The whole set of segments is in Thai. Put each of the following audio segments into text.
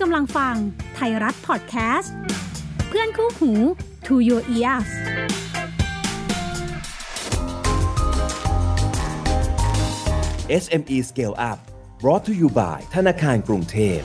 กำลังฟังไทยรัฐพอดแคสต์ เพื่อนคู่หู To Your Ears SME Scale Up brought to you by ธนาคารกรุงเทพ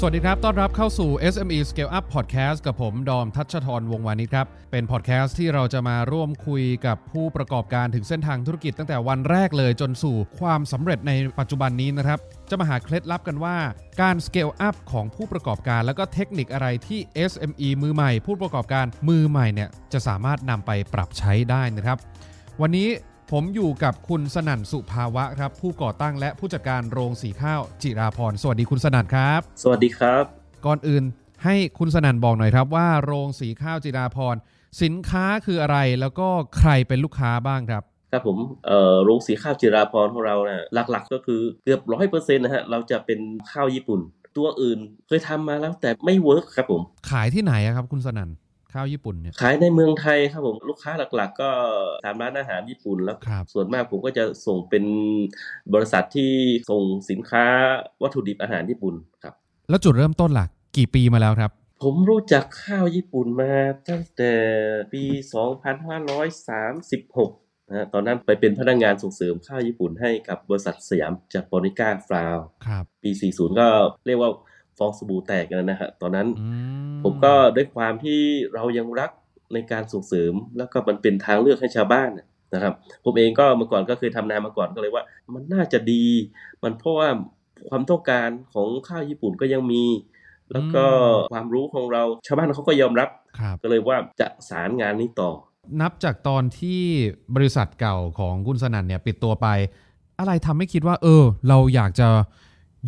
สวัสดีครับ ต้อนรับเข้าสู่ SME Scale Up Podcast กับผมดอมทัชทรวงวานิชครับ เป็นพอดแคสต์ที่เราจะมาร่วมคุยกับผู้ประกอบการถึงเส้นทางธุรกิจตั้งแต่วันแรกเลยจนสู่ความสำเร็จในปัจจุบันนี้นะครับ จะมาหาเคล็ดลับกันว่าการ Scale Up ของผู้ประกอบการ แล้วก็เทคนิคอะไรที่ SME มือใหม่ ผู้ประกอบการมือใหม่เนี่ยจะสามารถนำไปปรับใช้ได้นะครับ วันนี้ ผมอยู่กับคุณสนั่นสุภาวะครับ ผู้ก่อตั้งและผู้จัดการโรงสีข้าวจิราพรสวัสดีคุณสนั่นครับ สวัสดีครับ ก่อนอื่นให้คุณสนั่นบอกหน่อยครับว่าโรงสีข้าวจิราพรสินค้าคืออะไรแล้วก็ใครเป็นลูกค้าบ้างครับครับผมเอ่อโรงสีข้าวจิราพรของเรานะหลักๆ ก็คือเกือบร้อยเปอร์เซ็นต์นะฮะเราจะเป็นข้าวญี่ปุ่น ตัวอื่นเคยทำมาแล้วแต่ไม่เวิร์กครับผม ขายที่ไหนอะครับคุณสนั่น ข้าวญี่ปุ่นเนี่ยขายในเมืองไทยครับผมลูกค้าหลักๆ ก็ตามร้านอาหารญี่ปุ่นแล้วครับส่วนมากผมก็จะส่งเป็นบริษัทที่ส่งสินค้าวัตถุดิบอาหารญี่ปุ่นครับ แล้วจุดเริ่มต้นหลักกี่ปีมาแล้วครับผมรู้จักข้าวญี่ปุ่นมาตั้งแต่ปี 2536นะฮะตอนนั้นไปเป็นพนักงานส่งเสริมข้าวญี่ปุ่นให้กับบริษัทสยามจากปอนิก้าฟราวครับปี 40 ก็เรียกว่า ฟองสบู่แตกกันนะฮะตอนนั้นอืผมก็ด้วยความที่เรายังรักในการส่งเสริม แล้วก็มันเป็นทางเลือกให้ชาวบ้านนะครับ ผมเองก็เมื่อก่อนก็เคยทำนามาก่อนก็เลยว่า มันน่าจะดี มันเพราะว่าความต้องการของข้าวญี่ปุ่นก็ยังมี แล้วก็ความรู้ของเราชาวบ้านเขาก็ยอมรับครับก็เลยว่าจะสารงานนี้ต่อ นับจากตอนที่บริษัทเก่าของคุณสนั่นเนี่ยปิดตัวไป อะไรทำให้คิดว่า เออ เราอยากจะ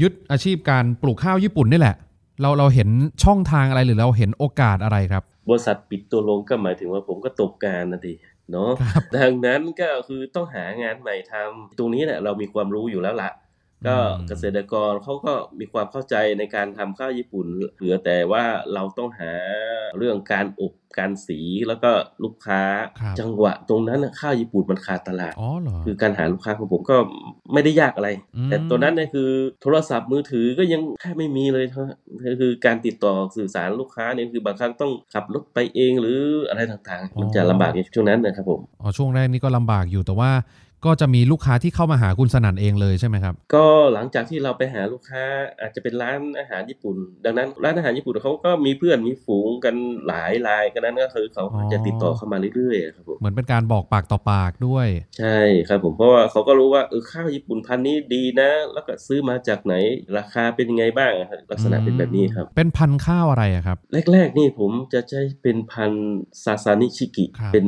ยึดอาชีพการปลูกข้าวญี่ปุ่นนี่แหละ เราเราเห็นช่องทางอะไรหรือเราเห็นโอกาสอะไรครับ บริษัทปิดตัวลงก็หมายถึงว่าผมก็ตกงานนะดิเนาะครับดังนั้นก็คือต้องหางานใหม่ทำตรงนี้เนี่ยเรามีความรู้อยู่แล้วละ ก็อืมเกษตรกรเขาก็มีความเข้าใจในการทำข้าวญี่ปุ่น เหลือแต่ว่าเราต้องหาเรื่องการอบการสีแล้วก็ลูกค้าครับจังหวะตรงนั้นน่ะข้าวญี่ปุ่นมันขาดตลาดอ๋อเหรอคือการหาลูกค้าของผมก็ไม่ได้ยากอะไรอืมแต่ตัวนั้นเนี่ยคือโทรศัพท์มือถือก็ยังแค่ไม่มีเลยครับก็คือการติดต่อสื่อสารลูกค้าเนี่ยคือบางครั้งต้องขับรถไปเองหรืออะไรต่างๆ มันจะลำบากในช่วงนั้นนะครับผมอ๋อช่วงแรกนี่ก็ลำบากอยู่แต่ว่า ก็จะมีลูกค้าที่เข้ามาหาคุณสนั่นเองเลยใช่ไหมครับ ก็หลังจากที่เราไปหาลูกค้าอาจจะเป็นร้านอาหารญี่ปุ่น ดังนั้นร้านอาหารญี่ปุ่นเขาก็มีเพื่อนมีฝูงกันหลายรายกันนั้นก็คือเขาอ๋อจะติดต่อเข้ามาเรื่อยๆครับผมเหมือนเป็นการบอกปากต่อปากด้วย ใช่ครับผมเพราะว่าเขาก็รู้ว่าเออข้าวญี่ปุ่นพันธุ์นี้ดีนะ แล้วก็ซื้อมาจากไหนราคาเป็นยังไงบ้างอะครับลักษณะเป็นแบบนี้ครับ เป็นพันธุ์ข้าวอะไรอะครับ แรกๆนี่ผมจะใช้เป็นพันธุ์ซาซานิชิกิครับเป็น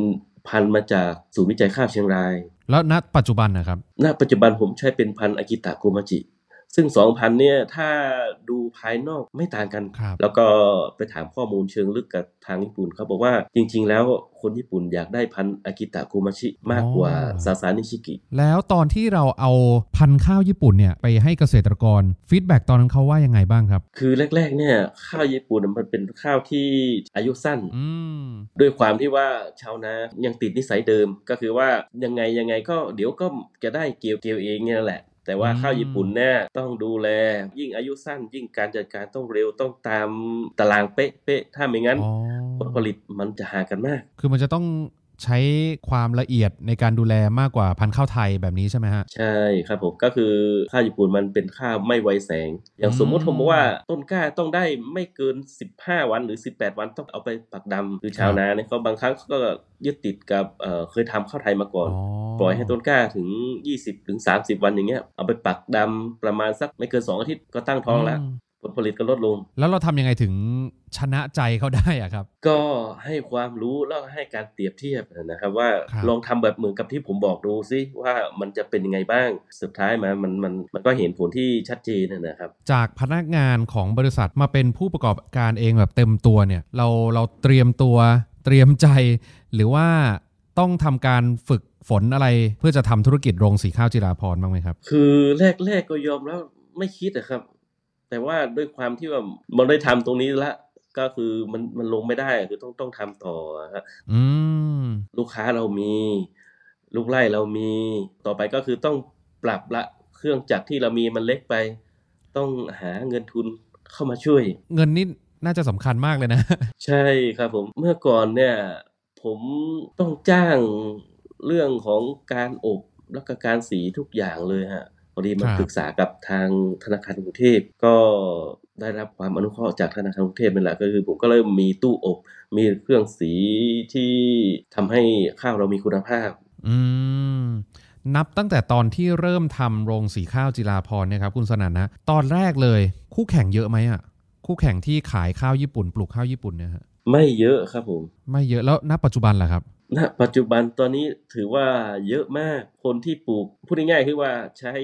พันธุ์มาจากศูนย์วิจัยข้าวเชียงราย แล้วณปัจจุบันนะครับ ณปัจจุบันผมใช้เป็นพันธุ์อากิตะโกมาชิ ซึ่งสองพันธุ์เนี่ยถ้าดูภายนอกไม่ต่างกันครับแล้วก็ไปถามข้อมูลเชิงลึกกับทางญี่ปุ่นเขาบอกว่าจริง ๆ แล้วคนญี่ปุ่นอยากได้พันธุ์อากิตะโกมาชิมากกว่าอ๋อซาซานิชิกิ แล้วตอนที่เราเอาพันธุ์ข้าวญี่ปุ่นเนี่ยไปให้เกษตรกร feedback ตอนนั้นเขาว่ายังไงบ้างครับ คือแรก ๆ เนี่ยข้าวญี่ปุ่นมันเป็นข้าวที่อายุสั้นอืมด้วยความที่ว่าชาวนายังติดนิสัยเดิมก็คือว่ายังไงยังไงก็เดี๋ยวก็จะได้เกี่ยวเกี่ยวเองเนี่ยแหละ แต่ว่าอืมข้าวญี่ปุ่นเนี่ยต้องดูแล ยิ่งอายุสั้น ยิ่งการจัดการต้องเร็วต้องตามตารางเป๊ะเป๊ะๆถ้าไม่งั้นอ๋อผลผลิตมันจะห่างกันมาก คือมันจะต้อง ใช้ความละเอียดในการดูแลมากกว่าพันธุ์ข้าวไทยแบบนี้ใช่ไหมฮะ ใช่ครับผมก็คือข้าวญี่ปุ่นมันเป็นข้าวไม่ไวแสง อย่างสมมติอืมผมบอกว่าต้นกล้าต้องได้ไม่เกิน 15 วันหรือ 18 วันต้องเอาไปปักดำคือชาวนาเนี่ยเขาบางครั้งเขาก็ยึดติดกับเอ่อเคยทำข้าวไทยมาก่อน ปล่อยให้ต้นกล้าถึง 20ถึง30 วันอย่างเงี้ยเอาไปปักดำประมาณสักไม่เกิน 2 อาทิตย์ก็ตั้งท้องแล้วม ผลผลิตก็ลดลง แล้วเราทำยังไงถึงชนะใจเขาได้อะครับ ก็ให้ความรู้แล้วก็ให้การเปรียบเทียบนะครับว่าครับลองทำแบบเหมือนกับที่ผมบอกดูซิว่ามันจะเป็นยังไงบ้าง สุดท้ายมามันมันมันก็เห็นผลที่ชัดเจนนะนะครับ จากพนักงานของบริษัทมาเป็นผู้ประกอบการเองแบบเต็มตัวเนี่ยเราเราเตรียมตัวเตรียมใจ หรือว่าต้องทำการฝึกฝนอะไรเพื่อจะทำธุรกิจโรงสีข้าวจิราพรบ้างไหมครับ คือแรกๆก็ยอมแล้วไม่คิดนะครับ แต่ว่าด้วยความที่ว่ามันได้ทำตรงนี้ละก็คือมันมันลงไม่ได้คือต้องต้องทำต่อฮะอืมลูกค้าเรามี ลูกไล่เรามีต่อไปก็คือต้องปรับละเครื่องจักรที่เรามีมันเล็กไป ต้องหาเงินทุนเข้ามาช่วย เงินนี่น่าจะสำคัญมากเลยนะ ใช่ครับผมเมื่อก่อนเนี่ย ผมต้องจ้างเรื่องของการอบแล้วก็การสีทุกอย่างเลยฮะพ อดีมาครับปรึกษากับทางธนาคารกรุงเทพก็ได้รับความอนุเคราะห์จากธนาคารกรุงเทพเป็นหลักก็คือผมก็เริ่มมีตู้อบ มีเครื่องสีที่ทำให้ข้าวเรามีคุณภาพ อืมนับตั้งแต่ตอนที่เริ่มทำโรงสีข้าวจิราพรเนี่ยครับคุณสนั่นนะ ตอนแรกเลย คู่แข่งเยอะไหมอะ คู่แข่งที่ขายข้าวญี่ปุ่น ปลูกข้าวญี่ปุ่นเนี่ยฮะไม่เยอะครับผม ไม่เยอะแล้วณปัจจุบันล่ะครับ ณปัจจุบันตอนนี้ถือว่าเยอะมากคนที่ปลูกพูดง่ายๆคือว่าใช้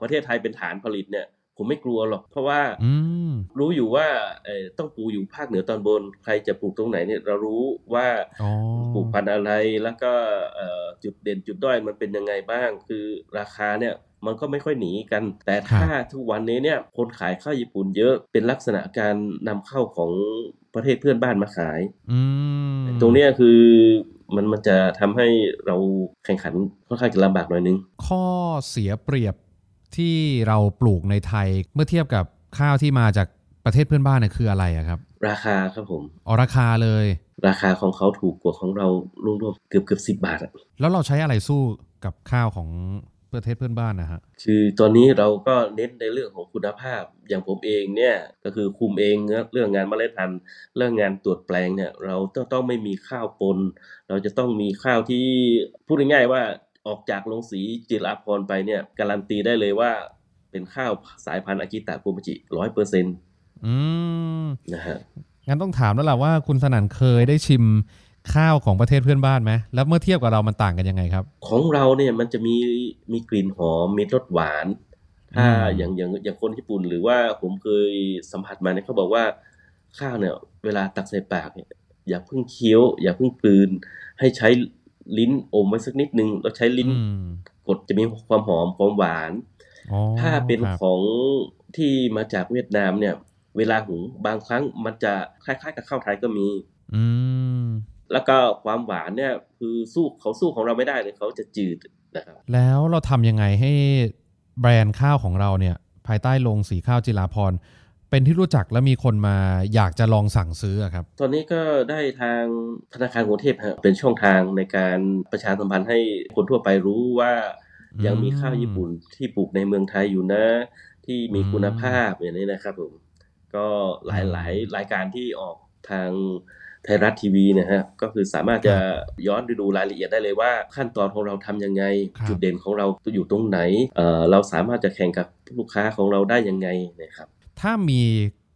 ประเทศไทยเป็นฐานผลิตเนี่ย ผมไม่กลัวหรอก เพราะว่าอืมรู้อยู่ว่าเอ่อต้องปลูกอยู่ภาคเหนือตอนบน ใครจะปลูกตรงไหนเนี่ยเรารู้ว่าอ๋อปลูกพันธุ์อะไรแล้วก็เอ่อจุดเด่นจุดด้อยมันเป็นยังไงบ้าง คือราคาเนี่ยมันก็ไม่ค่อยหนีกัน แต่ถ้าทุกวันนี้เนี่ยคนขายข้าวญี่ปุ่นเยอะเป็นลักษณะการนำเข้าของประเทศเพื่อนบ้านมาขายอืมตรงเนี้ยคือมันมันจะทำให้เราแข่งขันค่อนข้างจะลำบากหน่อยนึง ข้อเสียเปรียบ ที่เราปลูกในไทยเมื่อเทียบกับข้าวที่มาจากประเทศเพื่อนบ้านเนี่ยคืออะไรอะครับ ราคาครับผมอ๋อราคาเลย ราคาของเขาถูกกว่าของเรารวมๆเกือบเกือบสิบบาทอะแล้วเราใช้อะไรสู้กับข้าวของประเทศเพื่อนบ้านนะฮะ คือตอนนี้เราก็เน้นในเรื่องของคุณภาพ อย่างผมเองเนี่ยก็คือคุมเองเรื่องงานเมล็ดพันธุ์เรื่องงานตรวจแปลงเนี่ยเราต้องต้องไม่มีข้าวปน เราจะต้องมีข้าวที่พูดง่ายๆว่า ออกจากโรงสีจิราพรไปเนี่ยการันตีได้เลยว่าเป็นข้าวสายพันธุ์อากิตะโกมจิร้อยเปอร์เซ็นต์อืมนะฮะงั้นต้องถามแล้วล่ะว่าคุณสนั่นเคยได้ชิมข้าวของประเทศเพื่อนบ้านไหมแล้วเมื่อเทียบกับเรามันต่างกันยังไงครับ ของเราเนี่ยมันจะมีมีกลิ่นหอมมีรสหวาน ถ้าอืมอย่างอย่างอย่างคนญี่ปุ่นหรือว่าผมเคยสัมผัสมาเนี่ยเขาบอกว่าข้าวเนี่ย เวลาตักใส่ปากเนี่ยอย่าเพิ่งเคี้ยว อย่าเพิ่งกลืนให้ใช้ ลิ้นอมไว้สักนิดนึงแล้วใช้ลิ้นอืมกดจะมีความหอมความหวานอ๋อถ้าเป็นครับของที่มาจากเวียดนามเนี่ย เวลาหุงบางครั้งมันจะคล้ายๆ กับข้าวไทยก็มีอืมแล้วก็ความหวานเนี่ยคือสู้เขาสู้ของเราไม่ได้เลยเขาจะจืดนะครับแล้วเราทำยังไงให้แบรนด์ข้าวของเราเนี่ย ภายใต้โรงสีข้าวจิราพร เป็นที่รู้จักและมีคนมาอยากจะลองสั่งซื้ออะครับ ตอนนี้ก็ได้ทางธนาคารกรุงเทพฮะเป็นช่องทางในการประชาสัมพันธ์ให้คนทั่วไปรู้ว่าอืมยังมีข้าวญี่ปุ่นที่ปลูกในเมืองไทยอยู่นะ ที่มีคุณภาพอย่างนี้นะครับผมก็หลายหลายรายการที่ออกทางไทยรัฐทีวีเนะฮะก็คือสามารถจะย้อนไปดูรายละเอียดได้เลยว่า ขั้นตอนของเราทำยังไงครับจุดเด่นของเราอยู่ตรงไหนเอ่อเราสามารถจะแข่งกับลูกค้าของเราได้ยังไงนะครับ ถ้ามี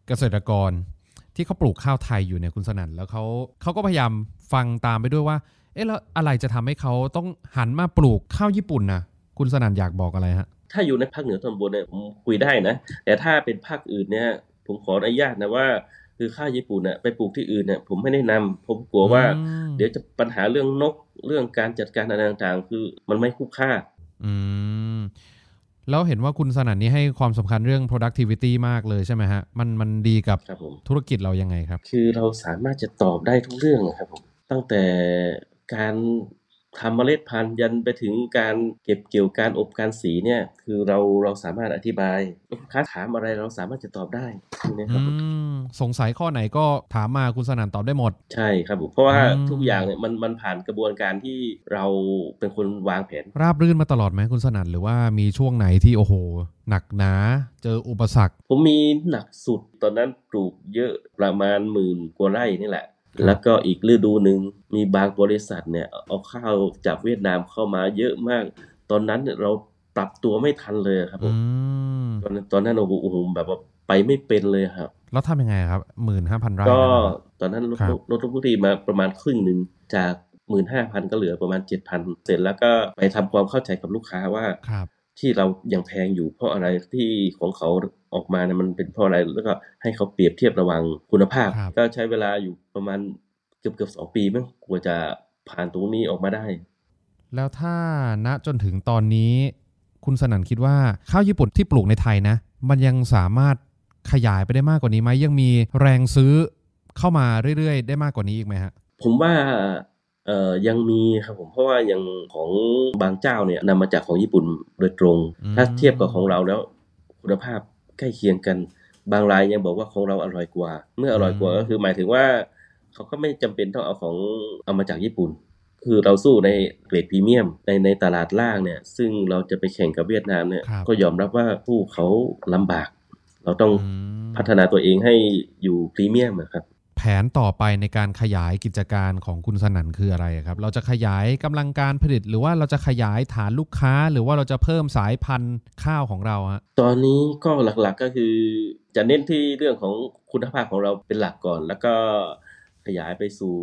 เกษตรกรที่เขาปลูกข้าวไทยอยู่เนี่ยคุณสนั่นแล้วเขาเขาก็พยายามฟังตามไปด้วยว่า เอ๊ะแล้วอะไรจะทำให้เขาต้องหันมาปลูกข้าวญี่ปุ่นนะคุณสนั่นอยากบอกอะไรฮะถ้าอยู่ในภาคเหนือตอนบนเนี่ยผมคุยได้นะ แต่ถ้าเป็นภาคอื่นเนี่ยผมขออนุญาตนะว่าคือข้าวญี่ปุ่นเนี่ยไปปลูกที่อื่นเนี่ยผมไม่แนะนำผมกลัวว่าอืมเดี๋ยวจะปัญหาเรื่องนกเรื่องการจัดการอะไรต่างๆ คือมันไม่คุ้มค่า อืม แล้วเห็นว่าคุณสนั่นนี่ให้ความสำคัญเรื่อง productivity มากเลยใช่ไหมฮะ มันมันดีกับครับผมธุรกิจเรายังไงครับ คือเราสามารถจะตอบได้ทุกเรื่องนะครับผม ตั้งแต่การ ทำเมล็ดพันธุ์ยันไปถึงการเก็บเกี่ยวการอบการสีเนี่ย คือเราเราสามารถอธิบายลูกค้าถามอะไรเราสามารถจะตอบได้นะคอืรับผมมสงสัยข้อไหนก็ถามมาคุณสนั่นตอบได้หมด ใช่ครับผมเพราะว่าอืมทุกอย่างเนี่ยมันมันผ่านกระบวนการที่เราเป็นคนวางแผน ราบรื่นมาตลอดไหมคุณสนั่นหรือว่ามีช่วงไหนที่โอ้โหหนักหนาเจออุปสรรค ผมมีหนักสุดตอนนั้นปลูกเยอะประมาณหมื่นกว่าไร่นี่แหละครับ แล้วก็อีกฤดูหนึ่งมีบางบริษัทเนี่ยเอาข้าวจากเวียดนามเข้ามาเยอะมาก ตอนนั้นเนี่ยเราปรับตัวไม่ทันเลยครับผอืมมตอนนั้นตอนนั้นโอ้โหแบบว่าไปไม่เป็นเลยครับ แล้วทำยังไงครับหมื่นห้าพันไร่ก็นั่นนะครับตอนนั้นลดครับลดลดทุกทีมาประมาณครึ่งหนึ่งจากหมื่นห้าพันก็เหลือประมาณเจ็ดพันเสร็จแล้วก็ไปทำความเข้าใจกับลูกค้าว่าครับที่เรายังแพงอยู่เพราะอะไรที่ของเขา ออกมาเนี่ยมันเป็นเพราะอะไรแล้วก็ให้เขาเปรียบเทียบระหวังคุณภาพครับก็ใช้เวลาอยู่ประมาณเกือบเกือบสองปีมั้งกว่าจะผ่านตรงนี้ออกมาได้ แล้วถ้าณจนถึงตอนนี้ คุณสนั่นคิดว่าข้าวญี่ปุ่นที่ปลูกในไทยนะ มันยังสามารถขยายไปได้มากกว่านี้ไหมยังมีแรงซื้อเข้ามาเรื่อยๆ ได้มากกว่านี้อีกไหมฮะผมว่าเอ่อยังมีครับผมเพราะว่าอย่างของบางเจ้าเนี่ยนำมาจากของญี่ปุ่นโดยตรงอืมถ้าเทียบกับของเราแล้วคุณภาพ ใกล้เคียงกัน บางรายยังบอกว่าของเราอร่อยกว่า เมื่ออร่อยกว่าก็คือหมายถึงว่าเขาก็ไม่จำเป็นต้องเอาของเอามาจากญี่ปุ่น คือเราสู้ในเกรดพรีเมียมในในตลาดล่างเนี่ย ซึ่งเราจะไปแข่งกับเวียดนามเนี่ยครับก็ยอมรับว่าผู้เขาลำบาก เราต้องอืมพัฒนาตัวเองให้อยู่พรีเมียมอะครับแผ นต่อไปในการขยายกิจการของคุณสนั่นคืออะไรครับ เราจะขยายกำลังการผลิต หรือว่าเราจะขยายฐานลูกค้า หรือว่าเราจะเพิ่มสายพันธุ์ข้าวของเราฮะตอนนี้ก็หลักๆก็คือ จะเน้นที่เรื่องของคุณภาพของเราเป็นหลักก่อน แล้วก็ขยายไปสู่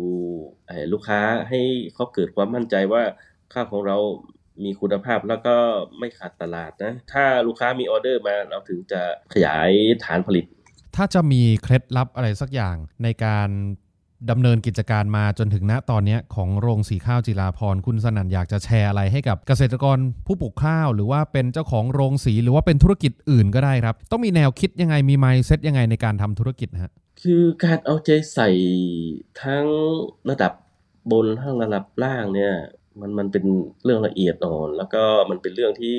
ลูกค้าให้เขาเกิดความมั่นใจว่าข้าวของเรามีคุณภาพแล้วก็ไม่ขาดตลาดนะ ถ้าลูกค้ามีออเดอร์มาเราถึงจะขยายฐานผลิต ถ้าจะมีเคล็ดลับอะไรสักอย่างในการดำเนินกิจการมาจนถึงณตอนนี้ของโรงสีข้าวจิราพรคุณสนั่นอยากจะแชร์อะไรให้กับเกษตรกรผู้ปลูกข้าว หรือว่าเป็นเจ้าของโรงสีหรือว่าเป็นธุรกิจอื่นก็ได้ครับ ต้องมีแนวคิดยังไงมีไมซ์เซ็ตยังไงในการทำธุรกิจนะฮะคือการเอาใจใส่ทั้งระดับบนทั้งระดับล่างเนี่ยมันมันเป็นเรื่องละเอียดอ่อน แล้วก็มันเป็นเรื่องที่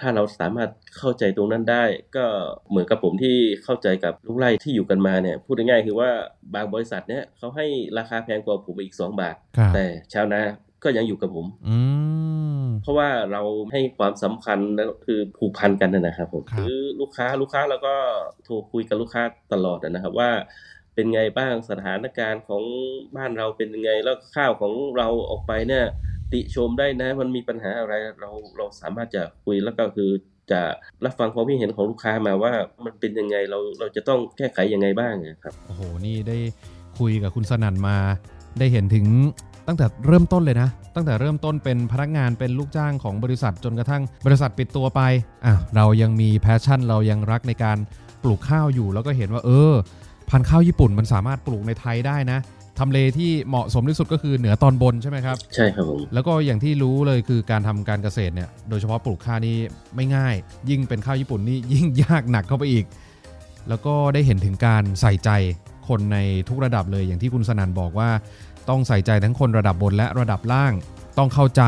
ถ้าเราสามารถเข้าใจตรงนั้นได้ ก็เหมือนกับผมที่เข้าใจกับลูกไร่ที่อยู่กันมาเนี่ยพูดง่ายๆคือว่าบางบริษัทเนี่ยเขาให้ราคาแพงกว่าผมอีก 2 บาทครับแต่ชาวนาก็ยังอยู่กับผมอืมเพราะว่าเราให้ความสำคัญนั่นคือผูกพันกันนะนะครับผมครับคือลูกค้าลูกค้าเราก็โทรคุยกับลูกค้าตลอดนะครับว่าเป็นไงบ้างสถานการณ์ของบ้านเราเป็นยังไงแล้วข้าวของเราออกไปเนี่ย ติชมได้นะ มันมีปัญหาอะไรเราเราสามารถจะคุยแล้วก็คือจะรับฟังความคิดเห็นของลูกค้ามาว่ามันเป็นยังไงเราเราจะต้องแก้ไขยังไงบ้างครับโอ้โหนี่ได้คุยกับคุณสนั่นมา ได้เห็นถึงตั้งแต่เริ่มต้นเลยนะ ตั้งแต่เริ่มต้นเป็นพนักงานเป็นลูกจ้างของบริษัทจนกระทั่งบริษัทปิดตัวไปอะเรายังมี passion เรายังรักในการปลูกข้าวอยู่ แล้วก็เห็นว่าเออ พันธุ์ข้าวญี่ปุ่นมันสามารถปลูกในไทยได้นะ ทำเลที่เหมาะสมที่สุดก็คือเหนือตอนบนใช่ไหมครับ ใช่ครับผมแล้วก็อย่างที่รู้เลยคือการทำการเกษตรเนี่ยโดยเฉพาะปลูกข้าวนี่ไม่ง่าย ยิ่งเป็นข้าวญี่ปุ่นนี่ยิ่งยากหนักเข้าไปอีก แล้วก็ได้เห็นถึงการใส่ใจคนในทุกระดับเลยอย่างที่คุณสนันบอกว่า ต้องใส่ใจทั้งคนระดับบนและระดับล่าง ต้องเข้าใจ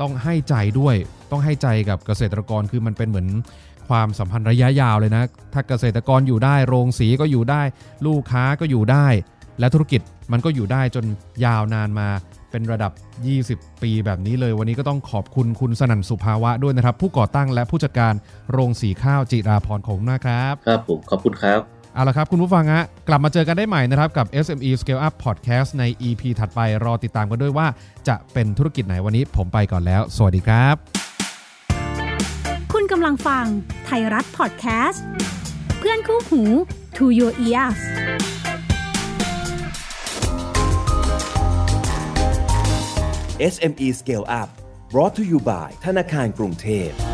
ต้องให้ใจด้วย ต้องให้ใจกับเกษตรกรคือมันเป็นเหมือนความสัมพันธ์ระยะยาวเลยนะ ถ้าเกษตรกรอยู่ได้ โรงสีก็อยู่ได้ ลูกค้าก็อยู่ได้ และธุรกิจมันก็อยู่ได้จนยาวนานมาเป็นระดับ 20 ปีแบบนี้เลย วันนี้ก็ต้องขอบคุณคุณสนั่นสุภาวะด้วยนะครับ ผู้ก่อตั้งและผู้จัดการโรงสีข้าวจิราพรของนะครับ ครับผมขอบคุณครับ เอาละครับคุณผู้ฟังฮะกลับมาเจอกันได้ใหม่นะครับ กับ SME Scale Up Podcast ใน EP ถัดไปรอติดตามกันด้วยว่า จะเป็นธุรกิจไหนวันนี้ผมไปก่อนแล้ว สวัสดีครับ คุณกำลังฟังไทยรัฐพอดแคสต์เพื่อนคู่หู To Your Ears SME Scale Up brought to you by ธนาคารกรุงเทพ